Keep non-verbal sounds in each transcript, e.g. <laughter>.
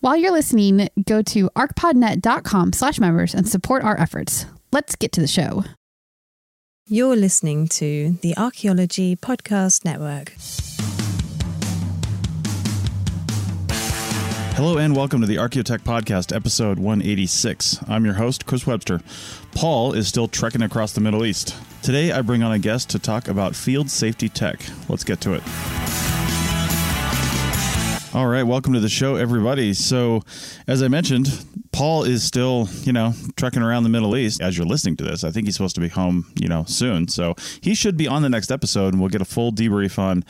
While you're listening, go to archpodnet.com slash members and support our efforts. Let's get to the show. You're listening to the Archaeology Podcast Network. Hello and welcome to the Archaeotech Podcast, episode 186. I'm your host, Chris Webster. Paul is still trekking across the Middle East. Today, I bring on a guest to talk about field safety tech. Let's get to it. All right, welcome to the show, everybody. So, as I mentioned, Paul is still, you know, trekking around the Middle East as you're listening to this. I think he's supposed to be home, you know, soon. So he should be on the next episode and we'll get a full debrief on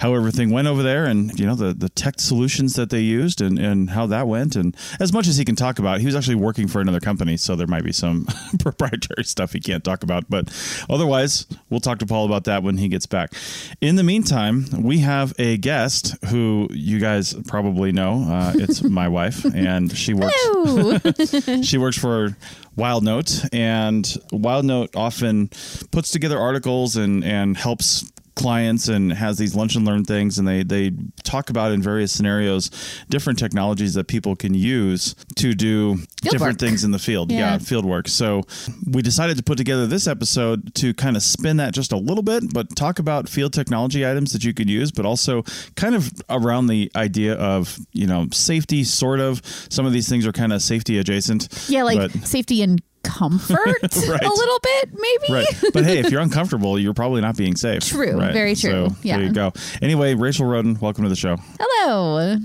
how everything went over there and, you know, the, the tech solutions that they used and, and how that went. And as much as he can talk about, he was actually working for another company. So there might be some <laughs> proprietary stuff he can't talk about. But otherwise, we'll talk to Paul about that when he gets back. In the meantime, we have a guest who you guys probably know. Uh, it's my wife, and she works. <laughs> she works for WildNote, and WildNote often puts together articles and and helps clients and has these lunch and learn things and they they talk about in various scenarios different technologies that people can use to do Field different work. things in the field yeah. Yeah. field work so we decided to put together this episode to kind of spin that just a little bit but talk about field technology items that you could use but also kind of around the idea of you know safety sort of some of these things are kind of safety adjacent Yeah, like safety and comfort <laughs> Right. a little bit, maybe. Right. <laughs> But hey, if you're uncomfortable, you're probably not being safe. True. Right. Very true. So Yeah. There you go. Anyway, Rachel Roden, welcome to the show. Hello.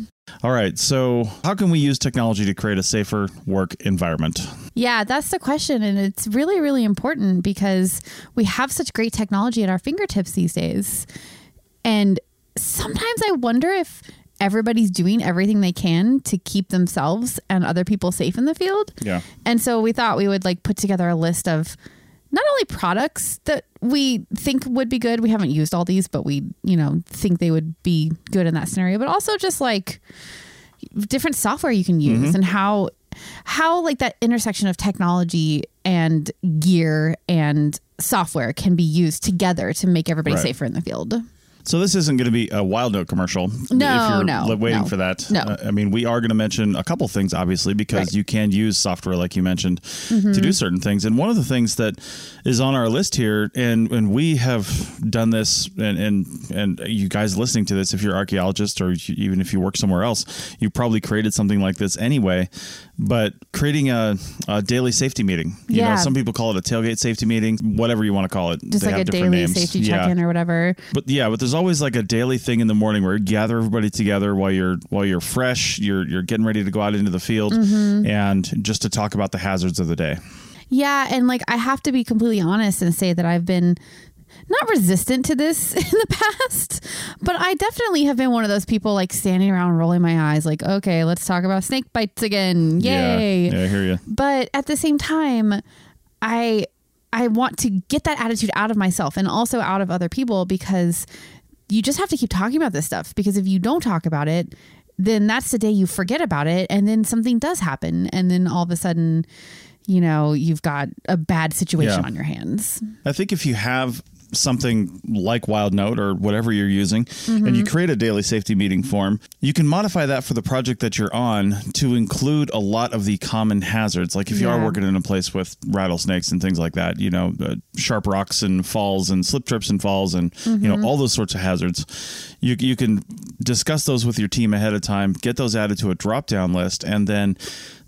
All right. So, how can we use technology to create a safer work environment? Yeah, that's the question. And it's really, really important because we have such great technology at our fingertips these days. And sometimes I wonder if everybody's doing everything they can to keep themselves and other people safe in the field. Yeah. And so we thought we would like put together a list of not only products that we think would be good. We haven't used all these, but we, you know, think they would be good in that scenario, but also just like different software you can use mm-hmm. and how how like that intersection of technology and gear and software can be used together to make everybody Right. safer in the field. So this isn't going to be a WildNote commercial. No, if you're no, waiting no. for that. No. Uh, I mean, we are going to mention a couple things, obviously, because Right. you can use software, like you mentioned, Mm-hmm. to do certain things. And one of the things that is on our list here, and and we have done this, and and and you guys listening to this, if you're archaeologists or even if you work somewhere else, you probably created something like this anyway. But creating a, a daily safety meeting. You know, Yeah. some people call it a tailgate safety meeting, whatever you want to call it. Just They like a daily names. safety Yeah. check-in or whatever. But yeah, but there's always like a daily thing in the morning where you gather everybody together while you're while you're fresh, you're you're getting ready to go out into the field Mm-hmm. and just to talk about the hazards of the day. Yeah, and like I have to be completely honest and say that I've been not resistant to this <laughs> in the past, but I definitely have been one of those people like standing around rolling my eyes like, okay, let's talk about snake bites again. Yay. Yeah, yeah, I hear you. But at the same time, I I want to get that attitude out of myself and also out of other people because you just have to keep talking about this stuff because if you don't talk about it, then that's the day you forget about it and then something does happen and then all of a sudden you know you've got a bad situation Yeah. on your hands. I think if you have something like WildNote or whatever you're using, Mm-hmm. and you create a daily safety meeting form, you can modify that for the project that you're on to include a lot of the common hazards. Like if you are working in a place with rattlesnakes and things like that, you know, uh, sharp rocks and falls and slip trips and falls and you Mm-hmm. know all those sorts of hazards. You you can discuss those with your team ahead of time, get those added to a drop down list, and then.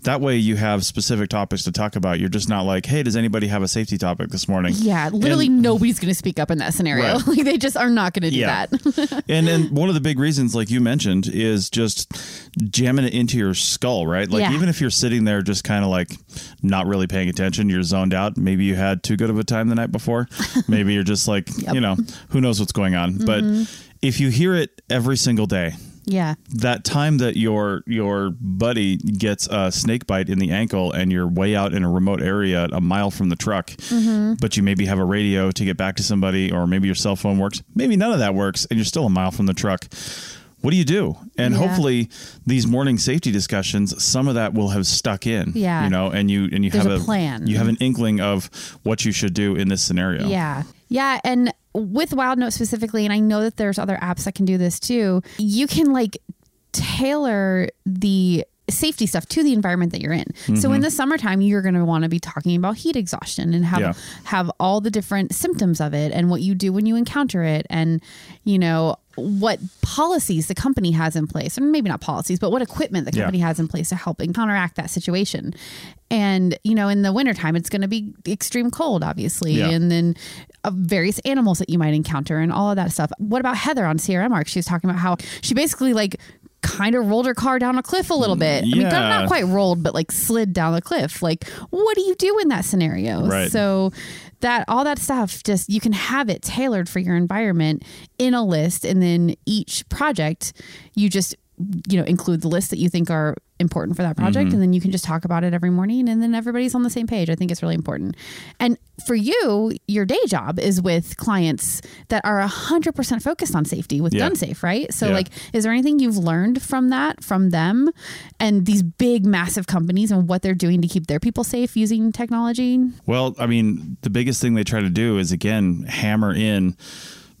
That way, you have specific topics to talk about. You're just not like, "Hey, does anybody have a safety topic this morning?" Yeah, literally And- nobody's going to speak up in that scenario. Right. <laughs> like they just are not going to do Yeah. that. <laughs> and then one of the big reasons, like you mentioned, is just jamming it into your skull, right? Like Yeah. even if you're sitting there just kind of like not really paying attention, you're zoned out. Maybe you had too good of a time the night before. <laughs> Maybe you're just like, you know, who knows what's going on. But mm-hmm. if you hear it every single day, Yeah. that time that your your buddy gets a snake bite in the ankle and you're way out in a remote area a mile from the truck mm-hmm. but you maybe have a radio to get back to somebody or maybe your cell phone works maybe none of that works and you're still a mile from the truck what do you do and Yeah. hopefully these morning safety discussions some of that will have stuck in Yeah. you know and you and you There's have a plan. you have an inkling of what you should do in this scenario Yeah. Yeah. And with WildNote specifically, and I know that there's other apps that can do this too, you can like tailor the safety stuff to the environment that you're in. So in the summertime, you're going to want to be talking about heat exhaustion and have Yeah. have all the different symptoms of it and what you do when you encounter it and you know what policies the company has in place or maybe not policies but what equipment the Yeah. company has in place to help and counteract that situation and you know in the wintertime it's going to be extreme cold obviously Yeah. and then uh, various animals that you might encounter and all of that stuff what about heather on crm arc she was talking about how she basically like kind of rolled her car down a cliff a little bit. I mean not quite rolled but like slid down the cliff. Like what do you do in that scenario? Right. so that all that stuff just you can have it tailored for your environment in a list and then each project you just you know include the lists that you think are important for that project and mm-hmm. then you can just talk about it every morning and then everybody's on the same page. I think it's really important. And for you your day job is with clients that are 100% focused on safety with Yeah. gunsafe right? So Yeah. like is there anything you've learned from that from them and these big massive companies and what they're doing to keep their people safe using technology? Well, I mean, the biggest thing they try to do is again hammer in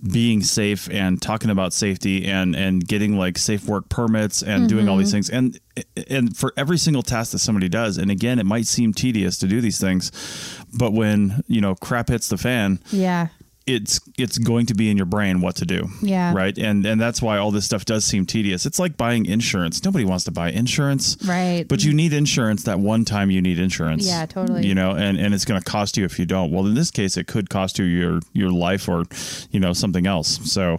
being safe and talking about safety and and getting like safe work permits and doing all these mm-hmm. things. And and for every single task that somebody does and again it might seem tedious to do these things but when you know crap hits the fan yeah it's it's going to be in your brain what to do. Yeah. Right. And and that's why all this stuff does seem tedious. It's like buying insurance. Nobody wants to buy insurance. Right. But you need insurance that one time you need insurance. Yeah, totally. You know, and, and it's gonna cost you if you don't. Well in this case it could cost you your your life or, you know, something else. So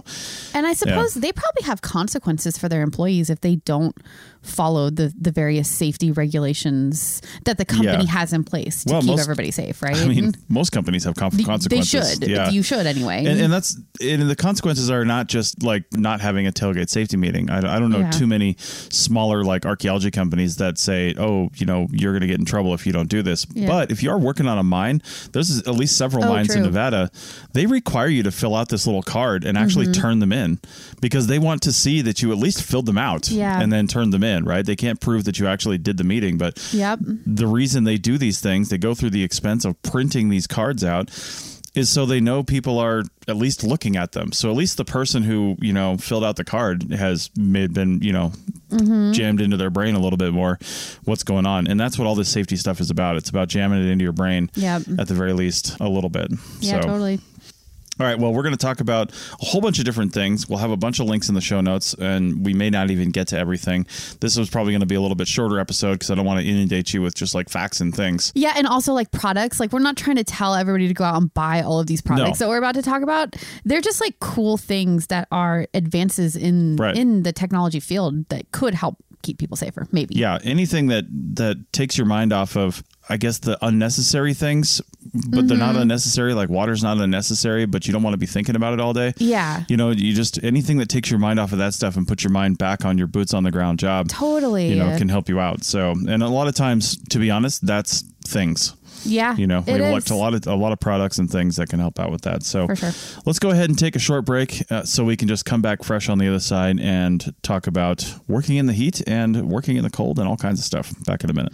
And I suppose they probably have consequences for their employees if they don't follow the the various safety regulations that the company Yeah. has in place to Well, keep most- everybody safe, right? <laughs> I mean most companies have con- consequences. They should. Yeah. You should anyway. and, and that's and the consequences are not just like not having a tailgate safety meeting. I, I don't know Yeah. too many smaller like archaeology companies that say, oh, you know, you're going to get in trouble if you don't do this. Yeah. But if you are working on a mine, there's at least several Oh, mines in. Nevada. They require you to fill out this little card and actually Mm-hmm. turn them in because they want to see that you at least filled them out Yeah. and then turned them in. Right? They can't prove that you actually did the meeting, but yep. the reason they do these things, they go through the expense of printing these cards out, is so they know people are at least looking at them. So at least the person who you know filled out the card has made been you know Mm-hmm. jammed into their brain a little bit more what's going on, and that's what all this safety stuff is about. It's about jamming it into your brain Yep. at the very least a little bit. Yeah, so, totally. All right, well, we're going to talk about a whole bunch of different things. We'll have a bunch of links in the show notes, and we may not even get to everything. This was probably going to be a little bit shorter episode because I don't want to inundate you with just like facts and things. Yeah, and also like products. Like we're not trying to tell everybody to go out and buy all of these products No. that we're about to talk about. They're just like cool things that are advances in Right. in the technology field that could help keep people safer. Maybe. Yeah, anything that that takes your mind off of, I guess, the unnecessary things, but they're not Mm-hmm. unnecessary. Like water's not unnecessary, but you don't want to be thinking about it all day. Yeah. You know, you just anything that takes your mind off of that stuff and puts your mind back on your boots on the ground job. Totally. You know, can help you out. So, and a lot of times, to be honest, that's things. yeah. You know, we is. a lot of a lot of products and things that can help out with that. So, sure. let's go ahead and take a short break uh, so we can just come back fresh on the other side and talk about working in the heat and working in the cold and all kinds of stuff. Back in a minute.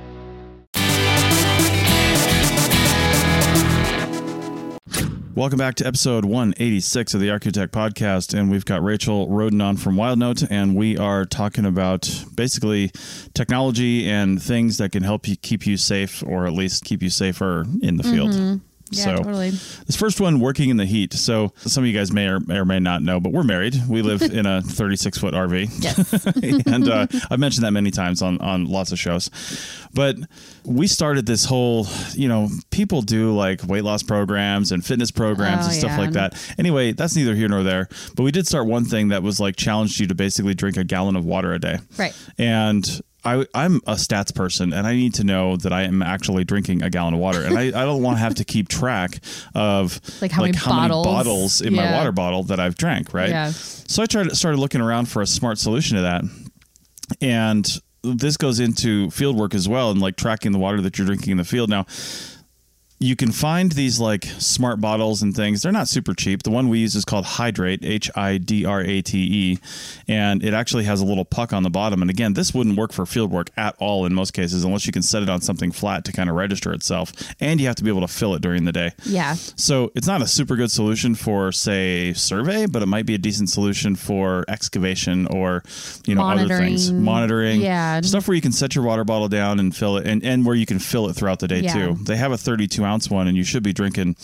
Welcome back to episode 186 of the Archaeotech Podcast. And we've got Rachel Roden on from WildNote, and we are talking about basically technology and things that can help you keep you safe or at least keep you safer in the field. Mm-hmm. Yeah, so, totally. this first one, working in the heat. So, some of you guys may or, may or may not know, but we're married. We <laughs> live in a 36 foot RV. Yes. <laughs> and uh, I've mentioned that many times on, on lots of shows. But we started this whole, you know, people do like weight loss programs and fitness programs Oh, and stuff yeah. like that. Anyway, that's neither here nor there. But we did start one thing that was like challenged you to basically drink a gallon of water a day. Right. And I, I'm a stats person and I need to know that I am actually drinking a gallon of water. And I, I don't want to have to keep track of <laughs> Like how many bottles. bottles in my water bottle that I've drank, right? Yeah. So I tried started looking around for a smart solution to that. And this goes into field work as well and like tracking the water that you're drinking in the field. Now, you can find these like smart bottles and things. They're not super cheap. The one we use is called Hidrate, H I D R A T E, and it actually has a little puck on the bottom. And again, this wouldn't work for field work at all in most cases unless you can set it on something flat to kind of register itself. And you have to be able to fill it during the day. Yeah. So it's not a super good solution for, say, survey, but it might be a decent solution for excavation or, you know, other things. Monitoring. Monitoring. Yeah. Stuff where you can set your water bottle down and fill it, and, and where you can fill it throughout the day Yeah. too. They have a 32 ounce one, and you should be drinking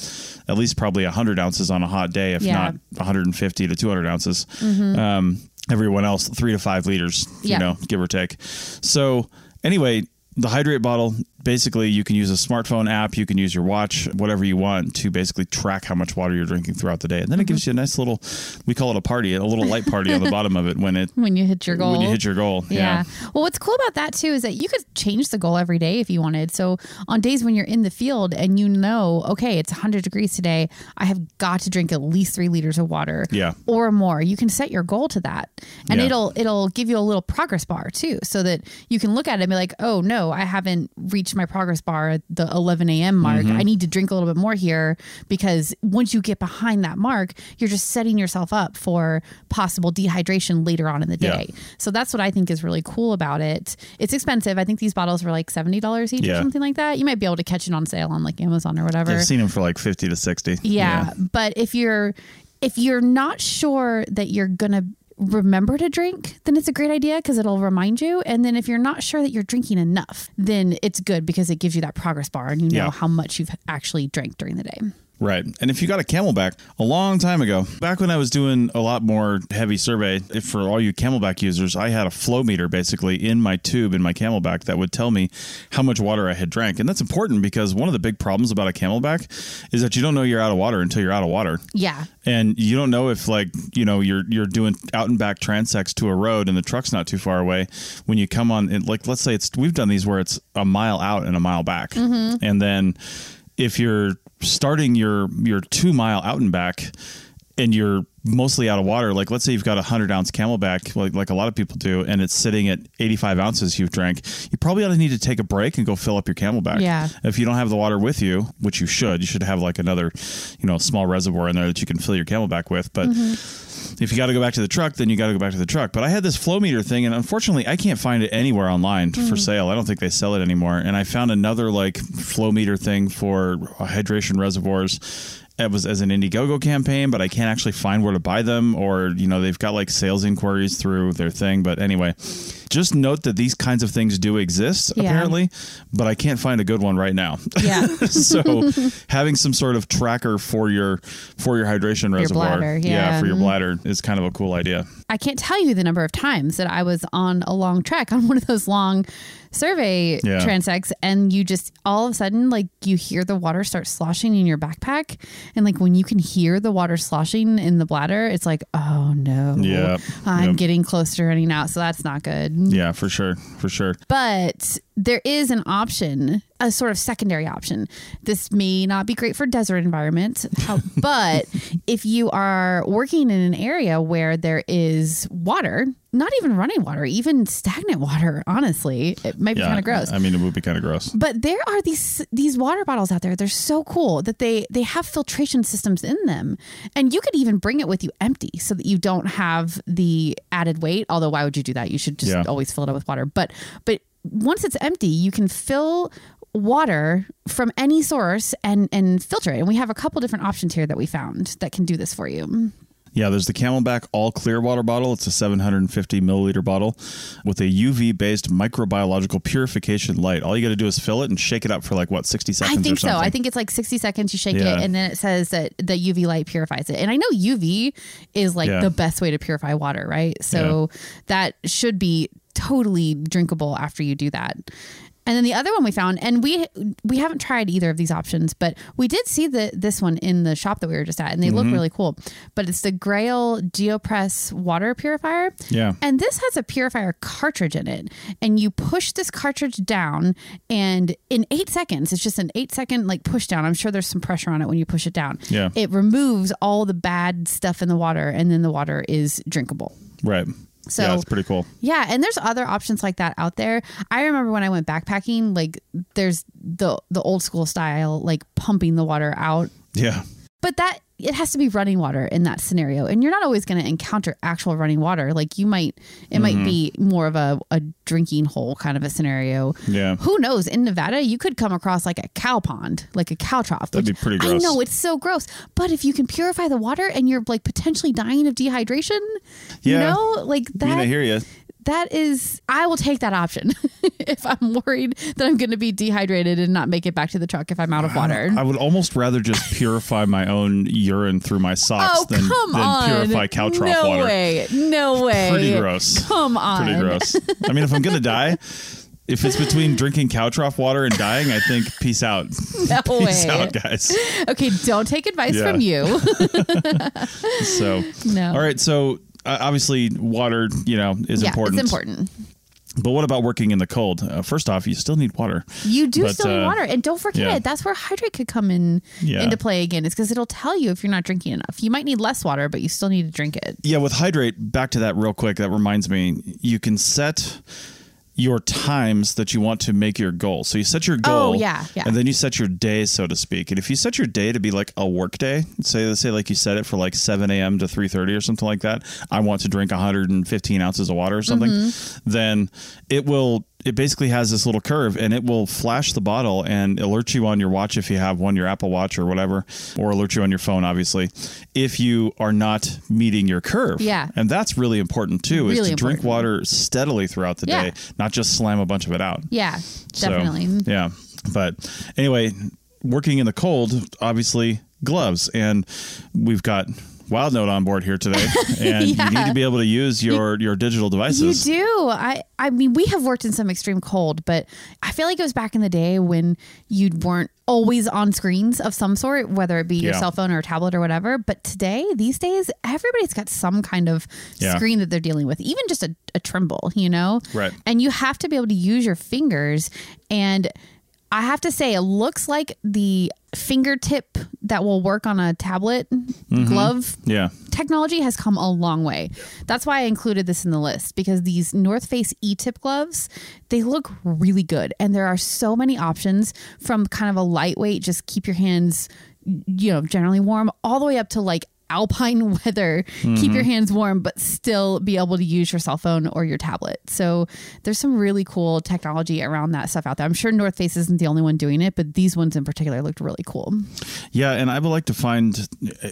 at least probably 100 ounces on a hot day, if Yeah. not 150 to 200 ounces. Um, everyone else, three to five liters, Yeah. you know, give or take. So, anyway, the Hidrate bottle basically you can use a smartphone app you can use your watch whatever you want to basically track how much water you're drinking throughout the day and then it gives you a nice little we call it a party a little light party on the <laughs> bottom of it when it When you hit your goal. when you hit your goal Yeah. Well, what's cool about that too is that you could change the goal every day if you wanted. So on days when you're in the field and you know, okay, it's 100 degrees today, I have got to drink at least three liters of water. Yeah. Or more. You can set your goal to that, and Yeah. it'll it'll give you a little progress bar too, so that you can look at it and be like, oh no, I haven't reached my progress bar at the 11 a.m. mark. Mm-hmm. I need to drink a little bit more here because once you get behind that mark, you're just setting yourself up for possible dehydration later on in the Yeah. day. So that's what I think is really cool about it. It's expensive. I think these bottles were like seventy dollars each Yeah. or something like that. You might be able to catch it on sale on like Amazon or whatever. i've seen them for like 50 to 60 yeah. But if you're if you're not sure that you're gonna remember to drink, then it's a great idea because it'll remind you. And then if you're not sure that you're drinking enough, then it's good because it gives you that progress bar and you know Yeah. how much you've actually drank during the day. Right. And if you got a CamelBak a long time ago, back when I was doing a lot more heavy survey, if for all you CamelBak users, I had a flow meter basically in my tube in my CamelBak that would tell me how much water I had drank. And that's important because one of the big problems about a CamelBak is that you don't know you're out of water until you're out of water. Yeah. And you don't know if like, you know, you're you're doing out and back transects to a road and the truck's not too far away when you come on like let's say it's we've done these where it's a mile out and a mile back. Mm-hmm. And then if you're starting your your two mile out and back and you're mostly out of water like let's say you've got a 100 ounce CamelBak like, like a lot of people do and it's sitting at 85 ounces you've drank you probably ought to need to take a break and go fill up your CamelBak Yeah. if you don't have the water with you which you should you should have like another you know small reservoir in there that you can fill your CamelBak with but mm-hmm. if you got to go back to the truck, then you got to go back to the truck. But I had this flow meter thing, and unfortunately, I can't find it anywhere online for mm-hmm. sale. I don't think they sell it anymore. And I found another like flow meter thing for hydration reservoirs. It was as an Indiegogo campaign, but I can't actually find where to buy them, or you know, they've got like sales inquiries through their thing. But anyway, just note that these kinds of things do exist Yeah. apparently, but I can't find a good one right now. Yeah. <laughs> so having some sort of tracker for your for your hydration reservoir bladder, yeah. for your mm-hmm. bladder is kind of a cool idea I can't tell you the number of times that I was on a long trek on <laughs> one of those long survey Yeah. transects and you just all of a sudden like you hear the water start sloshing in your backpack and like when you can hear the water sloshing in the bladder it's like oh no Yep. I'm Yep. getting close to running out so that's not good yeah for sure for sure. But there is an option a sort of secondary option. This may not be great for desert environments, <laughs> but if you are working in an area where there is water, not even running water, even stagnant water, honestly, it might be kind of gross. I mean, it would be kind of gross. But there are these these water bottles out there. They're so cool that they they have filtration systems in them, and you could even bring it with you empty, so that you don't have the added weight. Although, why would you do that? You should just Yeah. always fill it up with water. But but once it's empty, you can fill water from any source and and filter it. And we have a couple different options here that we found that can do this for you. Yeah, there's the CamelBak All Clear water bottle. It's a 750 milliliter bottle with a UV based microbiological purification light. All you got to do is fill it and shake it up for like what 60 seconds. I think so. I think it's like 60 seconds. You shake Yeah. it, and then it says that the UV light purifies it. And I know UV is like Yeah. the best way to purify water, right? So that should be totally drinkable after you do that. And then the other one we found, and we we haven't tried either of these options, but we did see the this one in the shop that we were just at, and they Mm-hmm. look really cool. But it's the Grayl GeoPress water purifier. Yeah. And this has a purifier cartridge in it. And you push this cartridge down, and in eight seconds, it's just an eight second like push down. I'm sure there's some pressure on it when you push it down. Yeah. It removes all the bad stuff in the water, and then the water is drinkable. right. So- yeah, it's pretty cool. Yeah, and there's other options like that out there. I remember when I went backpacking, like there's the the old school style, like pumping the water out. Yeah. But that it has to be running water in that scenario, and you're not always going to encounter actual running water. Like you might, it might mm-hmm. be more of a, a drinking hole kind of a scenario. Yeah. Who knows? In Nevada, you could come across like a cow pond, like a cow trough. That'd which be pretty gross. I know it's so gross, but if you can purify the water and you're like potentially dying of dehydration, you know, like I mean, I that hear you. That is i will take that option <laughs> if i'm worried that i'm going to be dehydrated and not make it back to the truck if i'm out of ah, water I would almost rather just <laughs> purify my own urine through my socks oh than, than purify cow trough no water. No way no way Pretty gross. come on Pretty gross. I mean, if I'm gonna die, if it's between drinking cow trough water and dying, I think peace out. <laughs> no way. Peace way out, guys. okay don't take advice Yeah. from you So, No. all right. So, obviously, water, you know, is yeah important. it's important But what about working in the cold? Uh, first off, you still need water. you do But, still need uh, water and don't forget yeah. that's where Hidrate could come in Yeah. into play again is because it'll tell you if you're not drinking enough you might need less water but you still need to drink it Yeah, with Hidrate, back to that real quick. That reminds me, you can set your times that you want to make your goal. So you set your goal, Oh, yeah, yeah. and then you set your day, so to speak. And if you set your day to be like a work day, say let's say like you set it for like seven a.m. to three thirty or something like that. I want to drink 115 ounces of water or something. Mm-hmm. Then it will. It basically has this little curve, and it will flash the bottle and alert you on your watch if you have one, your Apple Watch or whatever, or alert you on your phone, obviously, if you are not meeting your curve. Yeah. And that's really important too, is Really to drink water steadily throughout the Yeah. day, not just slam a bunch of it out. yeah So, definitely yeah. But anyway, working in the cold, obviously gloves. And we've got WildNote on board here today. And you need to be able to use <laughs> your, your digital devices. You do. I I mean, we have worked in some extreme cold, but I feel like it was back in the day when you weren't always on screens of some sort, whether it be your Yeah. cell phone or a tablet or whatever. But today, these days, everybody's got some kind of Yeah. screen that they're dealing with, even just a, a trimble, you know? Right. And you have to be able to use your fingers. And I have to say, it looks like the fingertip that will work on a tablet Mm-hmm. glove Yeah. technology has come a long way. That's why I included this in the list because these North Face e-tip gloves, they look really good and there are so many options from kind of a lightweight just keep your hands you know generally warm all the way up to like alpine <laughs> weather keep your hands warm but still be able to use your cell phone or your tablet so there's some really cool technology around that stuff out there i'm sure north face isn't the only one doing it but these ones in particular looked really cool Yeah, and I would like to find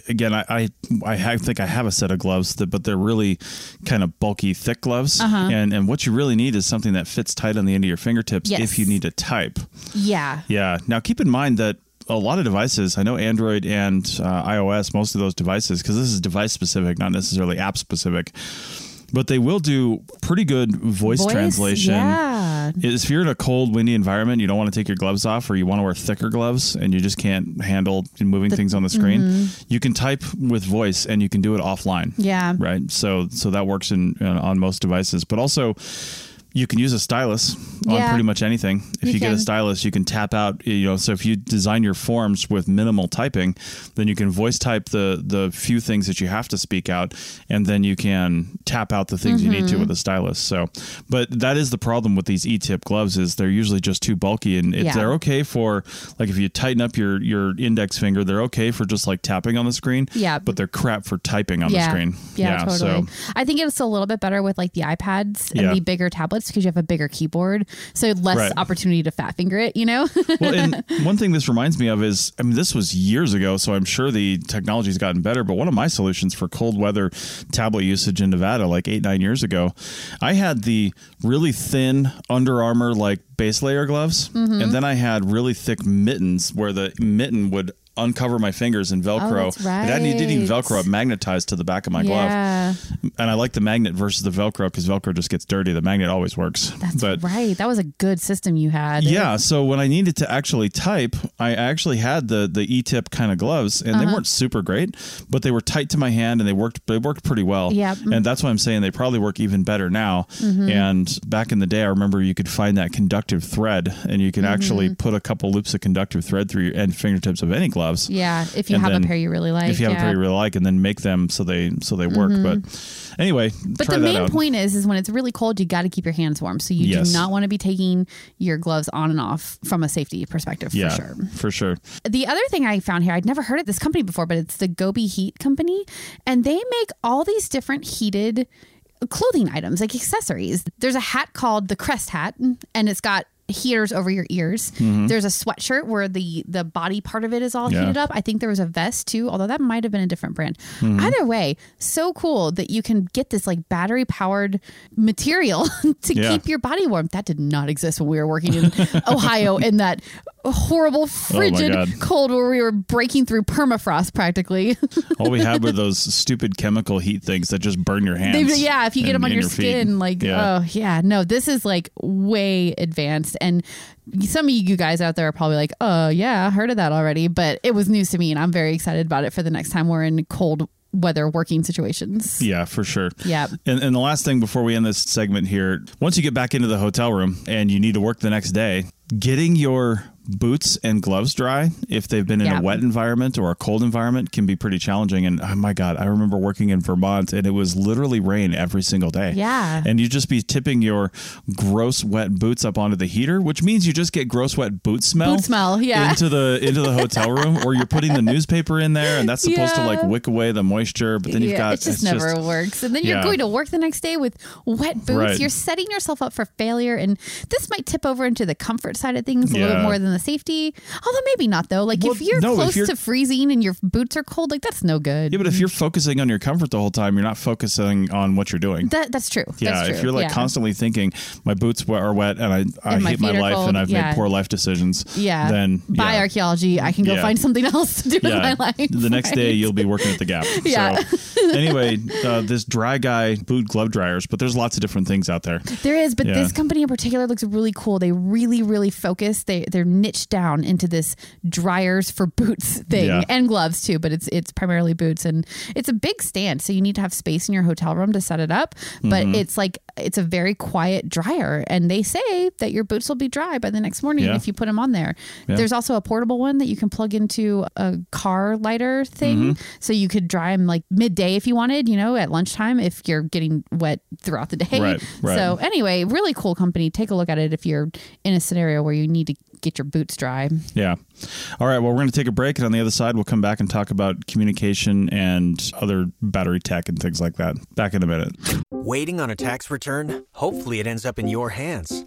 again. I I, I have, think I have a set of gloves, that, but they're really kind of bulky, thick gloves. Uh-huh. And and what you really need is something that fits tight on the end of your fingertips Yes. if you need to type. yeah Yeah. Now keep in mind that a lot of devices, I know Android and uh, iOS, most of those devices, because this is device specific, not necessarily app specific, but they will do pretty good voice, Voice? translation. yeah If you're in a cold, windy environment, you don't want to take your gloves off, or you want to wear thicker gloves, and you just can't handle moving things on the screen, you can type with voice, and you can do it offline. yeah Right. So so that works in, in on most devices, but also you can use a stylus on Yeah. pretty much anything. If You you, get a stylus, you can tap out. You know, so if you design your forms with minimal typing, then you can voice type the the few things that you have to speak out, and then you can tap out the things you need Mm-hmm. to with a stylus. So, but that is the problem with these E-tip gloves is they're usually just too bulky, and Yeah. they're okay for like if you tighten up your your index finger, they're okay for just like tapping on the screen. Yeah. but they're crap for typing on yeah. the screen. Yeah, totally. So I think it's a little bit better with like the iPads and the bigger tablets because you have a bigger keyboard, so less Right. opportunity to fat finger it. You know? <laughs> well, and one thing this reminds me of is, I mean, this was years ago, so I'm sure the technology's gotten better. But one of my solutions for cold weather tablet usage in Nevada, like eight nine years ago, I had the really thin Under Armour like base layer gloves, Mm-hmm. and then I had really thick mittens where the mitten would uncover my fingers and Velcro. Oh, that's It It didn't even. Velcro; it magnetized to the back of my glove. yeah, And I like the magnet versus the Velcro because Velcro just gets dirty. The magnet always works. that's but right. That was a good system you had. yeah, so when I needed to actually type, I actually had the the E-tip kind of gloves, and Uh-huh. they weren't super great, but they were tight to my hand, and they worked. They worked pretty well. Yep. and that's why I'm saying they probably work even better now. Mm-hmm. And back in the day, I remember you could find that conductive thread, and you could actually Mm-hmm. put a couple loops of conductive thread through your end fingertips of any gloves. Yeah, if you And have a pair you really like. if you have yeah. Mm-hmm. a pair you really like, and then make them so they so they work. But anyway, But the main out. point is, is when it's really cold, you got to keep your hands warm. So you Yes. do not want to be taking your gloves on and off from a safety perspective, yeah, for sure. for sure. The other thing I found here, I'd never heard of this company before, but it's the Gobi Heat Company, and they make all these different heated clothing items, like accessories. There's a hat called the Crest hat, and it's got heaters over your ears. There's a sweatshirt where the the body part of it is all Mm-hmm. Yeah. heated up. I think there was a vest too, although that might have been a different brand. Mm-hmm. Either way, so cool that you can get this like battery powered material <laughs> to Yeah. keep your body warm. That did not exist when we were working in <laughs> Ohio in that horrible frigid God. cold where we were breaking through permafrost practically. <laughs> All we had were those stupid chemical heat things that just burn your hands. They- yeah, if you get them on and your, feet. skin, like Yeah. oh yeah, no, this is like way advanced. And some of you guys out there are probably like, oh yeah, I heard of that already, but it was news to me, and I'm very excited about it for the next time we're in cold weather working situations. Yeah, for sure. Yeah. And, and the last thing before we end this segment here, once you get back into the hotel room and you need to work the next day, getting your boots and gloves dry if they've been in Yeah. a wet environment or a cold environment can be pretty challenging and oh my god i remember working in vermont and it was literally rain every single day Yeah. and you just be tipping your gross wet boots up onto the heater which means you just get gross wet boot smell Boot smell, yeah. into the into the hotel room or you're putting the newspaper in there and that's supposed to like wick away the moisture but then you've Yeah, got it just never works. And then you're yeah. going to work the next day with wet boots. Right. You're setting yourself up for failure. And this might tip over into the comfort side of things a little bit more than the safety. Although maybe not though. Like Well, if you're no, if close you're- to freezing and your boots are cold, like that's no good. Yeah, but if you're focusing on your comfort the whole time, you're not focusing on what you're doing. that that's true. yeah, that's true. if you're like yeah. constantly thinking my boots are wet and I, I And my hate my feet are life cold, and I've yeah. made poor life decisions, yeah, then yeah, archaeology. I can go Yeah. find something else to do with yeah, my life. the next day you'll be working at the Gap. <laughs> Yeah. So <laughs> anyway, uh, this dry guy boot glove dryers, but there's lots of different things out there. There is, but Yeah. this company in particular looks really cool. They really, really focus. They they're niched down into this dryers for boots <laughs> thing Yeah. and gloves too, but it's it's primarily boots and it's a big stand, so you need to have space in your hotel room to set it up. But Mm-hmm. it's like it's a very quiet dryer, and they say that your boots will be dry by the next morning Yeah. if you put them on there. Yeah. There's also a portable one that you can plug into a car lighter thing, Mm-hmm. so you could dry them like midday if you wanted, you know, at lunchtime if you're getting wet throughout the day. Right, right. So anyway, really cool company. Take a look at it if you're in a scenario where you need to get your boots dry. Yeah. All right. Well, we're going to take a break, and on the other side, we'll come back and talk about communication and other battery tech and things like that. Back in a minute. Waiting on a tax return? Hopefully, it ends up in your hands.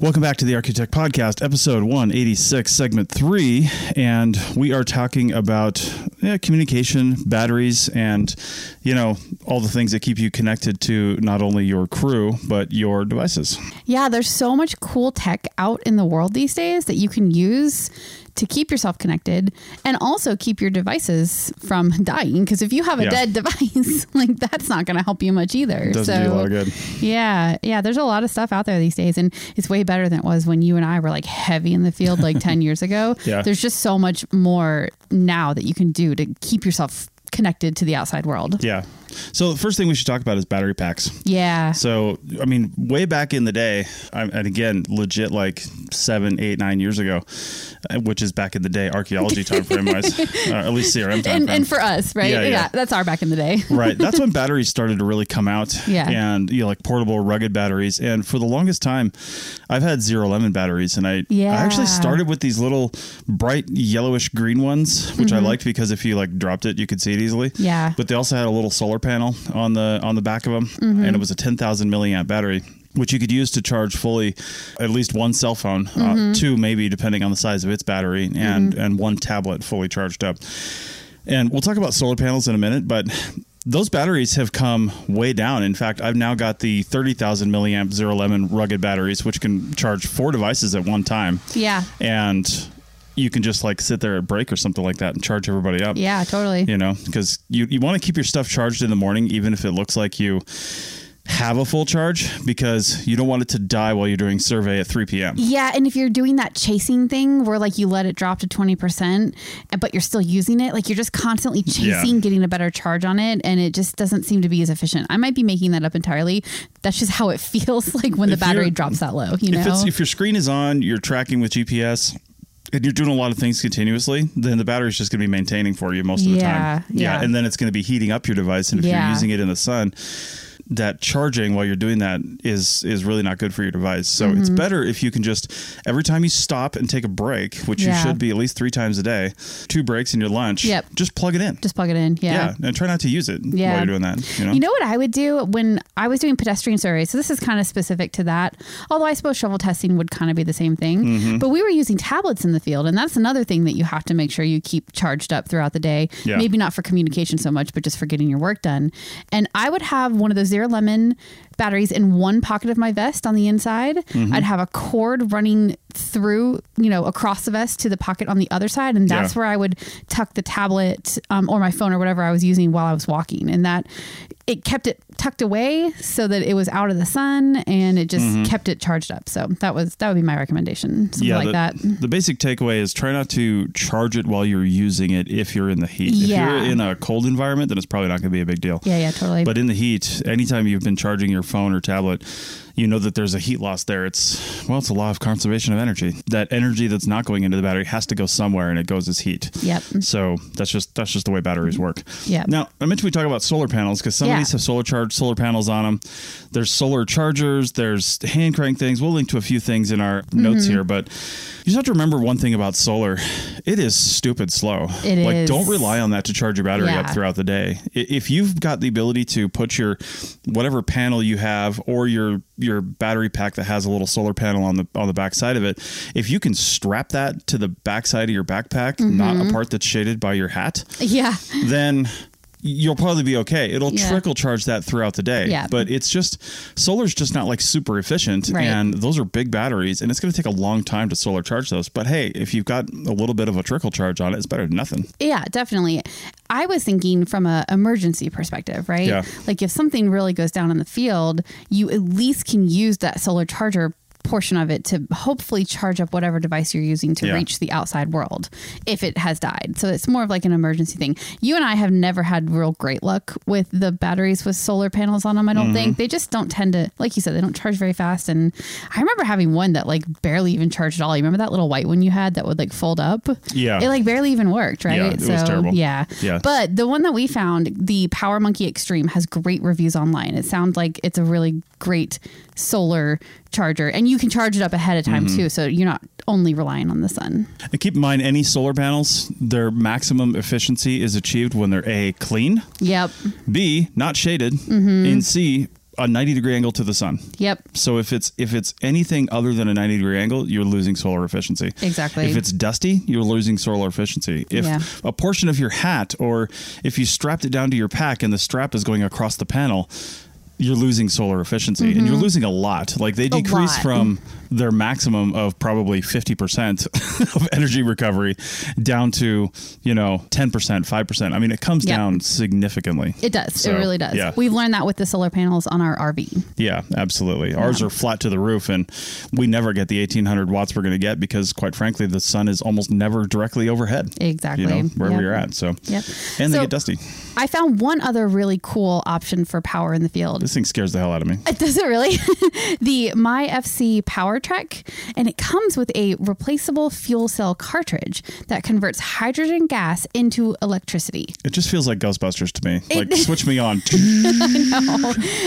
Welcome back to the Archaeotech Podcast, episode 186, segment three. And we are talking about yeah, communication, batteries, and, you know, all the things that keep you connected to not only your crew, but your devices. Yeah, there's so much cool tech out in the world these days that you can use to keep yourself connected and also keep your devices from dying. Because if you have a Yeah. dead <laughs> device, like that's not going to help you much either. Doesn't so, do a lot of good. Yeah, yeah. There's a lot of stuff out there these days, and it's way better than it was when you and I were like heavy in the field like <laughs> ten years ago. Yeah. There's just so much more now that you can do to keep yourself connected to the outside world. Yeah. So the first thing we should talk about is battery packs. Yeah. So, I mean, way back in the day, and again, legit like seven, eight, nine years ago, uh, which is back in the day, archaeology <laughs> time frame wise, uh, at least CRM time and, and for us, right? Yeah, yeah. that's our back in the day. right. That's when <laughs> batteries started to really come out. Yeah. And, you know, like portable, rugged batteries. And for the longest time, I've had zero lemon batteries. And I, yeah. I actually started with these little bright yellowish green ones, which I liked because if you like dropped it, you could see it easily. Mm-hmm. Yeah. But they also had a little solar panel on the on the back of them, Mm-hmm. and it was a 10,000 milliamp battery. Which you could use to charge fully at least one cell phone, Mm-hmm. uh, two maybe depending on the size of its battery, and and one tablet fully charged up. And we'll talk about solar panels in a minute, but those batteries have come way down. In fact, I've now got the 30,000 milliamp zero lemon rugged batteries, which can charge four devices at one time. Yeah. And you can just like sit there at break or something like that and charge everybody up. Yeah, totally. You know, because you, you want to keep your stuff charged in the morning, even if it looks like you have a full charge, because you don't want it to die while you're doing survey at 3 p.m. Yeah, and if you're doing that chasing thing where like you let it drop to 20%, but you're still using it, like you're just constantly chasing Yeah. getting a better charge on it and it just doesn't seem to be as efficient. I might be making that up entirely. That's just how it <laughs> feels like when the If battery drops that low, you know? If, it's, if your screen is on, you're tracking with GPS, and you're doing a lot of things continuously, then the battery's just going to be maintaining for you most of the Yeah, time. yeah. yeah. And then it's going to be heating up your device. And if Yeah. you're using it in the sun, that charging while you're doing that is is really not good for your device. So it's Mm-hmm. better if you can just every time you stop and take a break, which Yeah. you should be at least three times a day, two breaks in your lunch. Yep. Just plug it in. just plug it in. yeah. and try not to use it Yeah. while you're doing that. You know. You know what I would do when I was doing pedestrian surveys? So this is kind of specific to that. Although I suppose shovel testing would kind of be the same thing. Mm-hmm. But we were using tablets in the field, and that's another thing that you have to make sure you keep charged up throughout the day. Yeah. Maybe not for communication so much, but just for getting your work done. And I would have one of those zero lemon batteries in one pocket of my vest on the inside. Mm-hmm. I'd have a cord running through, you know, across the vest to the pocket on the other side, and that's Yeah. where I would tuck the tablet um, or my phone or whatever I was using while I was walking, and that it kept it tucked away so that it was out of the sun and it just kept it charged up. So that was that would be my recommendation, something like the, that. The basic takeaway is try not to charge it while you're using it if you're in the heat. Yeah. If you're in a cold environment, then it's probably not going to be a big deal. Yeah, yeah, totally. But in the heat, anytime you've been charging your phone or tablet, you know that there's a heat loss there. It's well, it's a law of conservation of energy. That energy that's not going into the battery has to go somewhere, and it goes as heat. Yep. So that's just that's just the way batteries work. Yep. Now I mentioned we talk about solar panels because some Yeah. of these have solar charge solar panels on them. There's solar chargers. There's hand crank things. We'll link to a few things in our Mm-hmm. notes here, but you just have to remember one thing about solar: it is stupid slow. It like is. don't rely on that to charge your battery up throughout the day. If you've got the ability to put your whatever panel you have or your your battery pack that has a little solar panel on the on the back side of it, if you can strap that to the back side of your backpack, not Mm-hmm. a part that's shaded by your hat, yeah. then you'll probably be okay. It'll Yeah. trickle charge that throughout the day. Yeah. But it's just solar's just not like super efficient Right. and those are big batteries and it's going to take a long time to solar charge those. But hey, if you've got a little bit of a trickle charge on it, it's better than nothing. Yeah, definitely. I was thinking from a emergency perspective, right? Yeah. Like if something really goes down in the field, you at least can use that solar charger portion of it to hopefully charge up whatever device you're using to Yeah. reach the outside world if it has died. So it's more of like an emergency thing. You and I have never had real great luck with the batteries with solar panels on them. I don't Mm-hmm. think they just don't tend to, like you said, they don't charge very fast. And I remember having one that like barely even charged at all. You remember that little white one you had that would like fold up? Yeah. It like barely even worked, right? Yeah, it was terrible. Yeah. Yeah. But the one that we found, the Power Monkey Extreme, has great reviews online. It sounds like it's a really great solar charger, and you can charge it up ahead of time Mm-hmm. too. So you're not only relying on the sun. And keep in mind, any solar panels, their maximum efficiency is achieved when they're A, clean, Yep. B, not shaded, Mm-hmm. and C, a 90 degree angle to the sun. Yep. So if it's if it's anything other than a 90 degree angle, you're losing solar efficiency. Exactly. If it's dusty, you're losing solar efficiency. If Yeah. a portion of your hat or if you strapped it down to your pack and the strap is going across the panel, you're losing solar efficiency and you're losing a lot. Like they Mm-hmm. A decrease lot. from their maximum of probably 50% <laughs> of energy recovery down to, you know, 10%, 5%. I mean, it comes Yeah. down significantly. It does. So, it really does. yeah. We've learned that with the solar panels on our RV. Yeah, absolutely. Ours are flat to the roof, and we never get the 1800 watts we're going to get because, quite frankly, the sun is almost never directly overhead. Exactly. You know, wherever Yep. you're at. So, Yep. and they So- get dusty. I found one other really cool option for power in the field. This thing scares the hell out of me. It <laughs> does it really? <laughs> the My FC PowerTrekk, and it comes with a replaceable fuel cell cartridge that converts hydrogen gas into electricity. It just feels like Ghostbusters to me. Like, <laughs> switch me on. <laughs>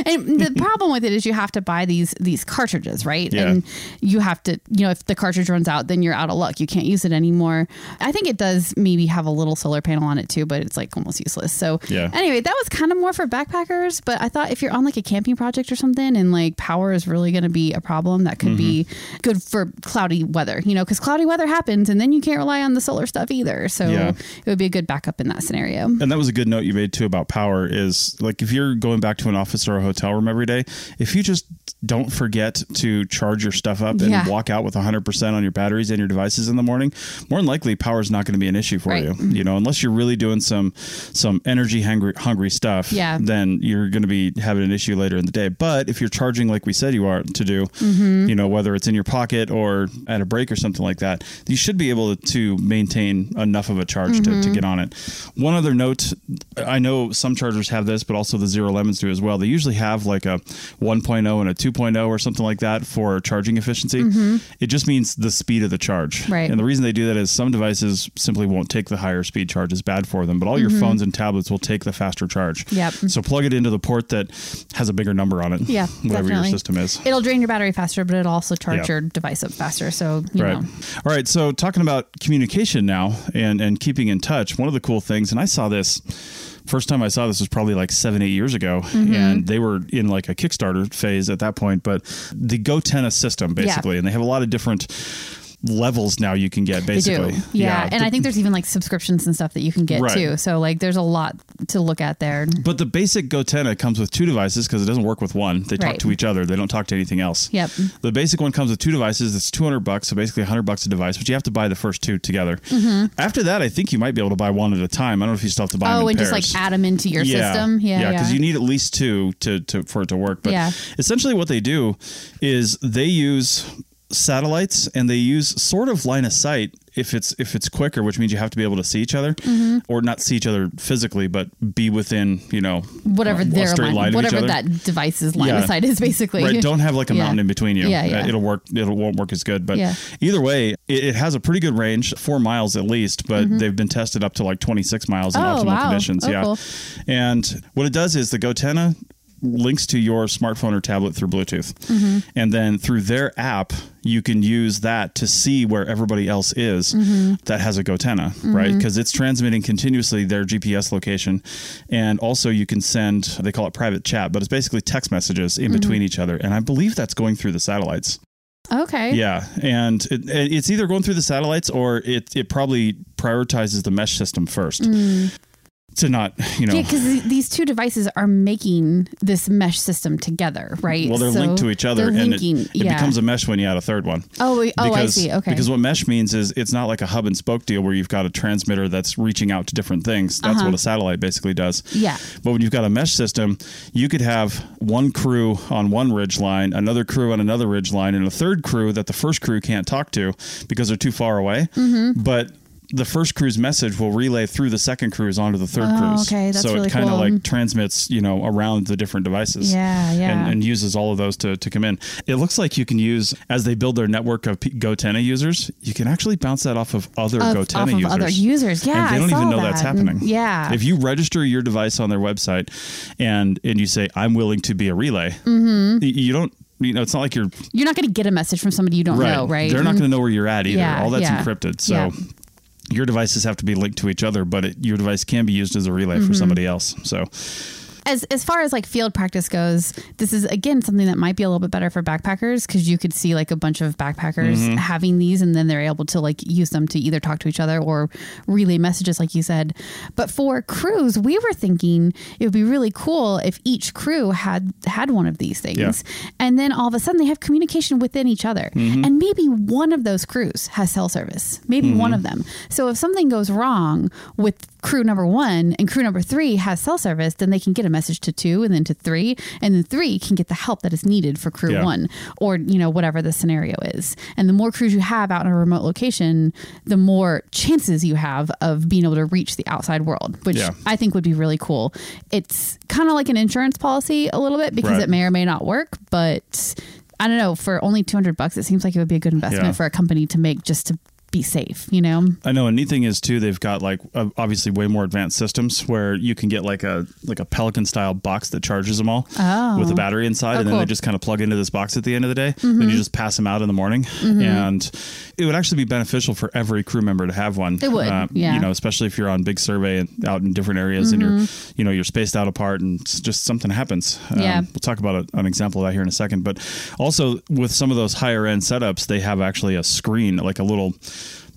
And the problem with it is you have to buy these these cartridges, right? Yeah. And you have to, you know, if the cartridge runs out, then you're out of luck. You can't use it anymore. I think it does maybe have a little solar panel on it too, but it's like almost useless. So Yeah. anyway, that was kind of more for backpackers. But I thought if you're on like a camping project or something and like power is really going to be a problem, that could be mm-hmm. Good for cloudy weather, you know, because cloudy weather happens and then you can't rely on the solar stuff either. So Yeah. it would be a good backup in that scenario. And that was a good note you made too about power is like if you're going back to an office or a hotel room every day, if you just don't forget to charge your stuff up and Yeah. walk out with 100% on your batteries and your devices in the morning, more than likely power is not going to be an issue for Right. you. You know, unless you're really doing some some energy hungry hungry stuff, Yeah. then you're going to be having an issue later in the day. But if you're charging like we said you are to do, Mm-hmm. you know, whether it's in your pocket or at a break or something like that, you should be able to maintain enough of a charge to, Mm-hmm. to get on it. One other note, I know some chargers have this, but also the Zero Lemons do as well. They usually have like a 1.0 and a 2.0 or something like that for charging efficiency. It just means the speed of the charge. Mm-hmm. Right. And the reason they do that is some devices simply won't take the higher speed charge. It's bad for them, but all your phones and tablets will take the faster charge. Mm-hmm. Yep. So plug it into the port that has a bigger number on it. Yeah, Whatever definitely. your system is. It'll drain your battery faster, but it'll also charge Yeah. your device up faster. So, you right. know. All right. So talking about communication now and and keeping in touch, one of the cool things, and I saw this first time I saw this was probably like seven, eight years ago, Mm-hmm. and they were in like a Kickstarter phase at that point. But the GoTenna system, basically, and they have a lot of different levels now you can get basically. Do. Yeah. and the- I think there's even like subscriptions and stuff that you can get Right. too. So like there's a lot to look at there. But the basic GoTenna comes with two devices because it doesn't work with one. They talk Right. to each other. They don't talk to anything else. Yep. The basic one comes with two devices. It's 200 bucks, so basically 100 bucks a device, but you have to buy the first two together. After that, I think you might be able to buy one at a time. I don't know if you still have to buy them Mm-hmm. Oh, and just like add them into your system. Yeah. Yeah. because you need at least two to, to for it to work. But Yeah. essentially, what they do is they use satellites and they use sort of line of sight if it's if it's quicker, which means you have to be able to see each other Mm-hmm. or not see each other physically, but be within you know whatever a their line, line whatever that device's line Yeah. of sight is basically. Right, don't have like a <laughs> Yeah. mountain in between you. Yeah, yeah. Uh, It'll work. It'll won't work as good. But either way, it, it has a pretty good range, four miles at least. But they've been tested up to like 26 miles in Mm-hmm. Oh, optimal wow. conditions. Oh, yeah. cool. And what it does is the GoTenna links to your smartphone or tablet through Bluetooth, Mm-hmm. and then through their app, you can use that to see where everybody else is Mm-hmm. that has a GoTenna, right? Because it's transmitting continuously their GPS location, and also you can send they call it private chat, but it's basically text messages in Mm-hmm. between each other, and I believe that's going through the satellites. Okay. Yeah, and it, it's either going through the satellites or it it probably prioritizes the mesh system first. To not, you know. Yeah, because these two devices are making this mesh system together, right? Well, they're So linked to each other, and linking, it, it yeah. becomes a mesh when you add a third one. Oh, we- oh, I because, see. Okay. Because what mesh means is it's not like a hub and spoke deal where you've got a transmitter that's reaching out to different things. That's what a satellite basically does. Uh-huh. Yeah. But when you've got a mesh system, you could have one crew on one ridge line, another crew on another ridge line, and a third crew that the first crew can't talk to because they're too far away. Mm-hmm. But the first crew's message will relay through the second crew's onto the third Oh, crew's. okay, that's so really it kind of cool. like transmits, you know, around the different devices. Yeah, yeah. And, and uses all of those to, to come in. It looks like you can use, as they build their network of P- GoTenna users, you can actually bounce that off of other Of- GoTenna off of users. other users. Yeah, And they don't even know that's happening. Yeah. If you register your device on their website and, and you say, I'm willing to be a relay, Mm-hmm. you don't, you know, it's not like you're You're not going to get a message from somebody you don't know, right? They're not going to know where you're at either. Yeah, All that's yeah. encrypted. So Yeah. Your devices have to be linked to each other, but it, your device can be used as a relay Mm-hmm. for somebody else. So as as far as like field practice goes, this is again something that might be a little bit better for backpackers because you could see like a bunch of backpackers Mm-hmm. having these and then they're able to like use them to either talk to each other or relay messages like you said. But for crews, we were thinking it would be really cool if each crew had had one of these things. Yeah. Mm-hmm. And then all of a sudden they have communication within each other. And maybe one of those crews has cell service. Maybe one of them. So if something goes wrong with crew number 1 and crew number 3 has cell service, then they can get a message to 2 and then to 3 and then 3 can get the help that is needed for crew Yeah. 1 or you know whatever the scenario is. And the more crews you have out in a remote location, the more chances you have of being able to reach the outside world, which Yeah. I think would be really cool. It's kind of like an insurance policy a little bit because Right. it may or may not work, but I don't know, for only 200 bucks it seems like it would be a good investment Yeah. for a company to make just to be safe, you know? I know. A neat thing is too, they've got like uh, obviously way more advanced systems where you can get like a like a Pelican style box that charges them all with a battery inside, Oh, and then cool. they just kind of plug into this box at the end of the day. Then you just pass them out in the morning, and it would actually be beneficial for every crew member to have one. It would, Uh, yeah. You know, especially if you're on big survey and out in different areas, and you're you know you're spaced out apart, and just something happens. Um, Yeah. We'll talk about a, an example of that here in a second, but also with some of those higher end setups, they have actually a screen, like a little,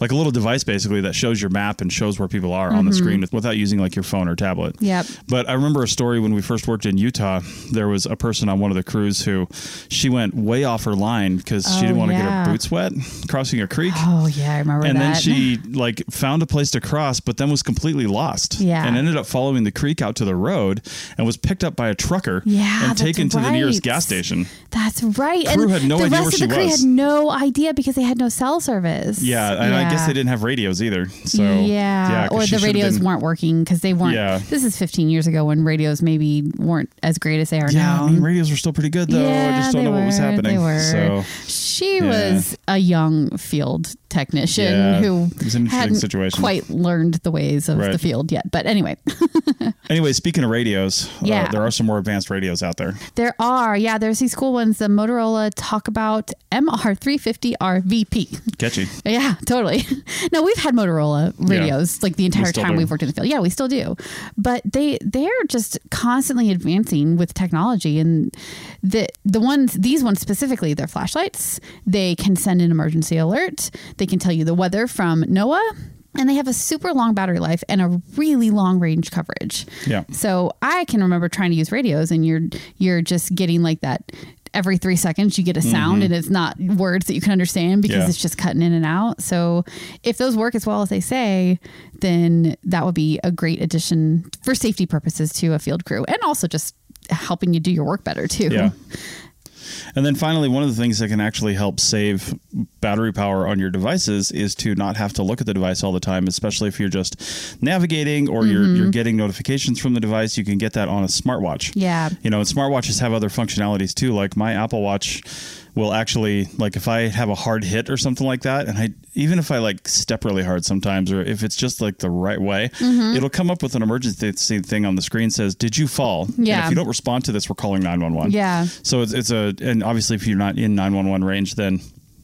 like a little device basically that shows your map and shows where people are on the screen mm-hmm. without using like your phone or tablet. Yep. But I remember a story when we first worked in Utah. There was a person on one of the crews who she went way off her line because she Oh, didn't want to get her boots wet crossing a creek. Oh, yeah, I remember And that. then she like found a place to cross, but then was completely lost. Yeah. And ended up following the creek out to the road and was picked up by a trucker Yeah, and taken to the nearest gas station. That's right. Crew and had no the idea rest where of she the crew was. had no idea because they had no cell service. Yeah, and I guess they didn't have radios either. So yeah, 'cause or the radios been- weren't working because they weren't. Yeah. This is 15 years ago when radios maybe weren't as great as they are Yeah, now. I mean radios were still pretty good though. Yeah, I just don't know what was were, happening. They were. So she Yeah. was a young field technician Yeah, who hadn't situation. quite learned the ways of Right. the field yet. But anyway, <laughs> anyway, speaking of radios, uh, Yeah. there are some more advanced radios out there. there are yeah, there's these cool ones. The Motorola Talkabout MR350RVP. Catchy. <laughs> Yeah, totally. <laughs> No, we've had Motorola radios like the entire still time do. we've worked in the field. Yeah, we still do. But they they're just constantly advancing with technology and the the ones these ones specifically, they're flashlights. They can send an emergency alert. They can tell you the weather from NOAA. And they have a super long battery life and a really long range coverage. Yeah. So I can remember trying to use radios and you're you're just getting like that every three seconds you get a sound and it's not words that you can understand because Mm-hmm. Yeah. it's just cutting in and out. So if those work as well as they say, then that would be a great addition for safety purposes to a field crew and also just helping you do your work better too. Yeah. <laughs> And then finally, one of the things that can actually help save battery power on your devices is to not have to look at the device all the time, especially if you're just navigating or you're, Mm-hmm. you're getting notifications from the device. You can get that on a smartwatch. Yeah. You know, and smartwatches have other functionalities too. Like my Apple Watch will actually, like, if I have a hard hit or something like that, and I, even if I like step really hard sometimes, or if it's just like the right way, Mm-hmm. it'll come up with an emergency thing on the screen says, Did you fall? And Yeah. if you don't respond to this, we're calling 911. Yeah. So it's, it's a, and obviously if you're not in 911 range, then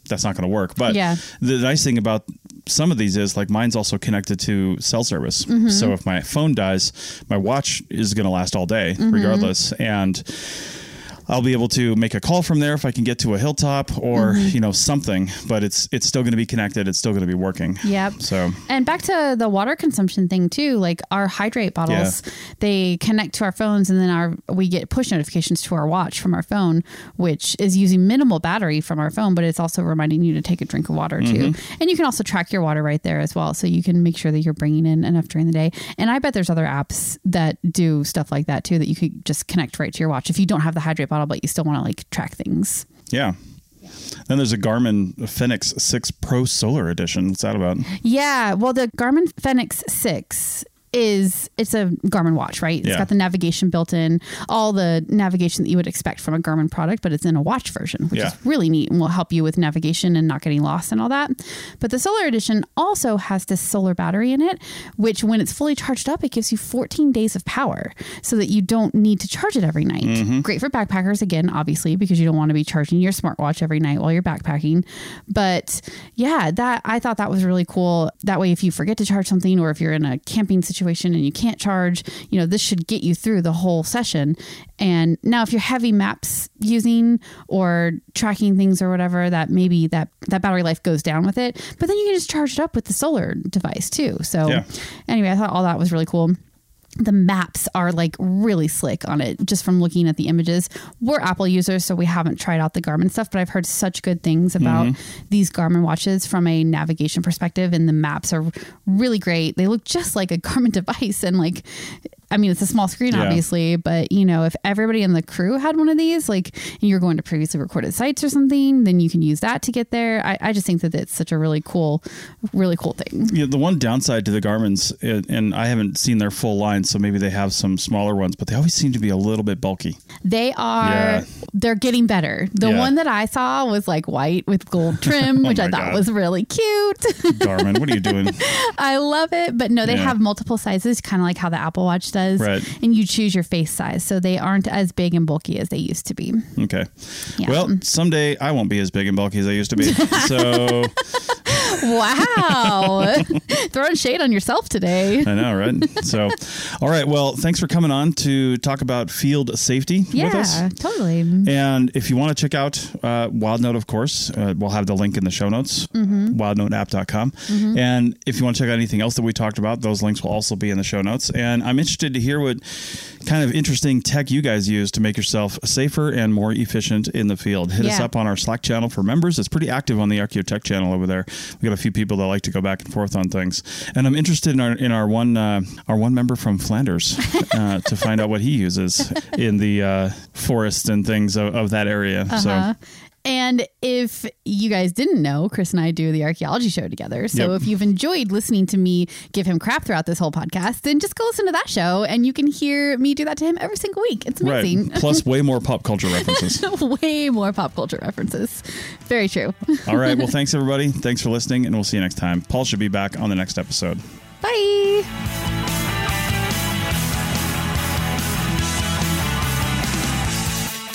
that's not going to work. But Yeah. the nice thing about some of these is like mine's also connected to cell service. Mm-hmm. So if my phone dies, my watch is going to last all day Mm-hmm. regardless. And I'll be able to make a call from there if I can get to a hilltop or Mm-hmm. you know something. But it's it's still going to be connected. It's still going to be working. Yep. So And back to the water consumption thing too, like our Hidrate bottles, they connect to our phones and then our we get push notifications to our watch from our phone, which is using minimal battery from our phone, but it's also reminding you to take a drink of water too. And you can also track your water right there as well. So you can make sure that you're bringing in enough during the day. And I bet there's other apps that do stuff like that too that you could just connect right to your watch if you don't have the Hidrate bottle, but you still want to like track things. yeah. Then there's a Garmin Fenix 6 Pro Solar Edition. What's that about? Yeah, well, the Garmin Fenix Six is it's a Garmin watch, right? It's Yeah. got the navigation built in, all the navigation that you would expect from a Garmin product, but it's in a watch version, which Yeah. is really neat and will help you with navigation and not getting lost and all that. But the Solar Edition also has this solar battery in it, which when it's fully charged up, it gives you 14 days of power so that you don't need to charge it every night. Mm-hmm. Great for backpackers, again, obviously, because you don't want to be charging your smartwatch every night while you're backpacking. But yeah, that I thought that was really cool. That way, if you forget to charge something or if you're in a camping situation and you can't charge, you know, this should get you through the whole session. And now, if you're heavy maps using or tracking things or whatever, that maybe that that battery life goes down with it. But then you can just charge it up with the solar device too. So Yeah. anyway, I thought all that was really cool the maps are like really slick on it just from looking at the images. We're Apple users, so we haven't tried out the Garmin stuff, but I've heard such good things about mm-hmm. these Garmin watches from a navigation perspective, and the maps are really great. They look just like a Garmin <laughs> device, and like, I mean, it's a small screen, Yeah. obviously, but you know, if everybody in the crew had one of these, like, and you're going to previously recorded sites or something, then you can use that to get there. I, I just think that it's such a really cool, really cool thing. Yeah, the one downside to the Garmin's, and- I haven't seen their full line, so maybe they have some smaller ones, but they always seem to be a little bit bulky. They are. Yeah. They're getting better. The Yeah. one that I saw was like white with gold trim, <laughs> oh which I thought God. was really cute. Garmin, what are you doing? <laughs> I love it. But no, they have multiple sizes, kind of like how the Apple Watch does. Right. And you choose your face size, so they aren't as big and bulky as they used to be. Okay. Yeah. Well, someday I won't be as big and bulky as I used to be. <laughs> So Wow, <laughs> throwing shade on yourself today. I know, right? So, all right. Well, thanks for coming on to talk about field safety with us. Yeah, totally. And if you want to check out uh, WildNote, of course, uh, we'll have the link in the show notes, Mm-hmm. wildnoteapp.com. And if you want to check out anything else that we talked about, those links will also be in the show notes. And I'm interested to hear what kind of interesting tech you guys use to make yourself safer and more efficient in the field. Hit us up on our Slack channel for members. It's pretty active on the Archaeotech channel over there. We got a few people that like to go back and forth on things. And I'm interested in our in our one uh, our one member from Flanders uh, to find out what he uses in the uh, forests and things of, of that area. Uh-huh. So And if you guys didn't know, Chris and I do the archaeology show together. So Yep. if you've enjoyed listening to me give him crap throughout this whole podcast, then just go listen to that show and you can hear me do that to him every single week. It's amazing. right, plus <laughs> way more pop culture references. <laughs> Way more pop culture references. Very true. <laughs> All right, well, thanks everybody. Thanks for listening, and we'll see you next time. Paul should be back on the next episode. Bye.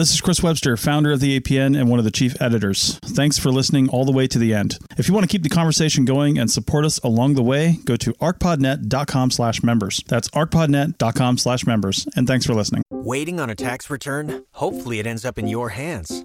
This is Chris Webster, founder of the APN and one of the chief editors. Thanks for listening all the way to the end. If you want to keep the conversation going and support us along the way, go to archpodnet.com slash members. That's archpodnet.com slash members. And thanks for listening. Waiting on a tax return? Hopefully, it ends up in your hands.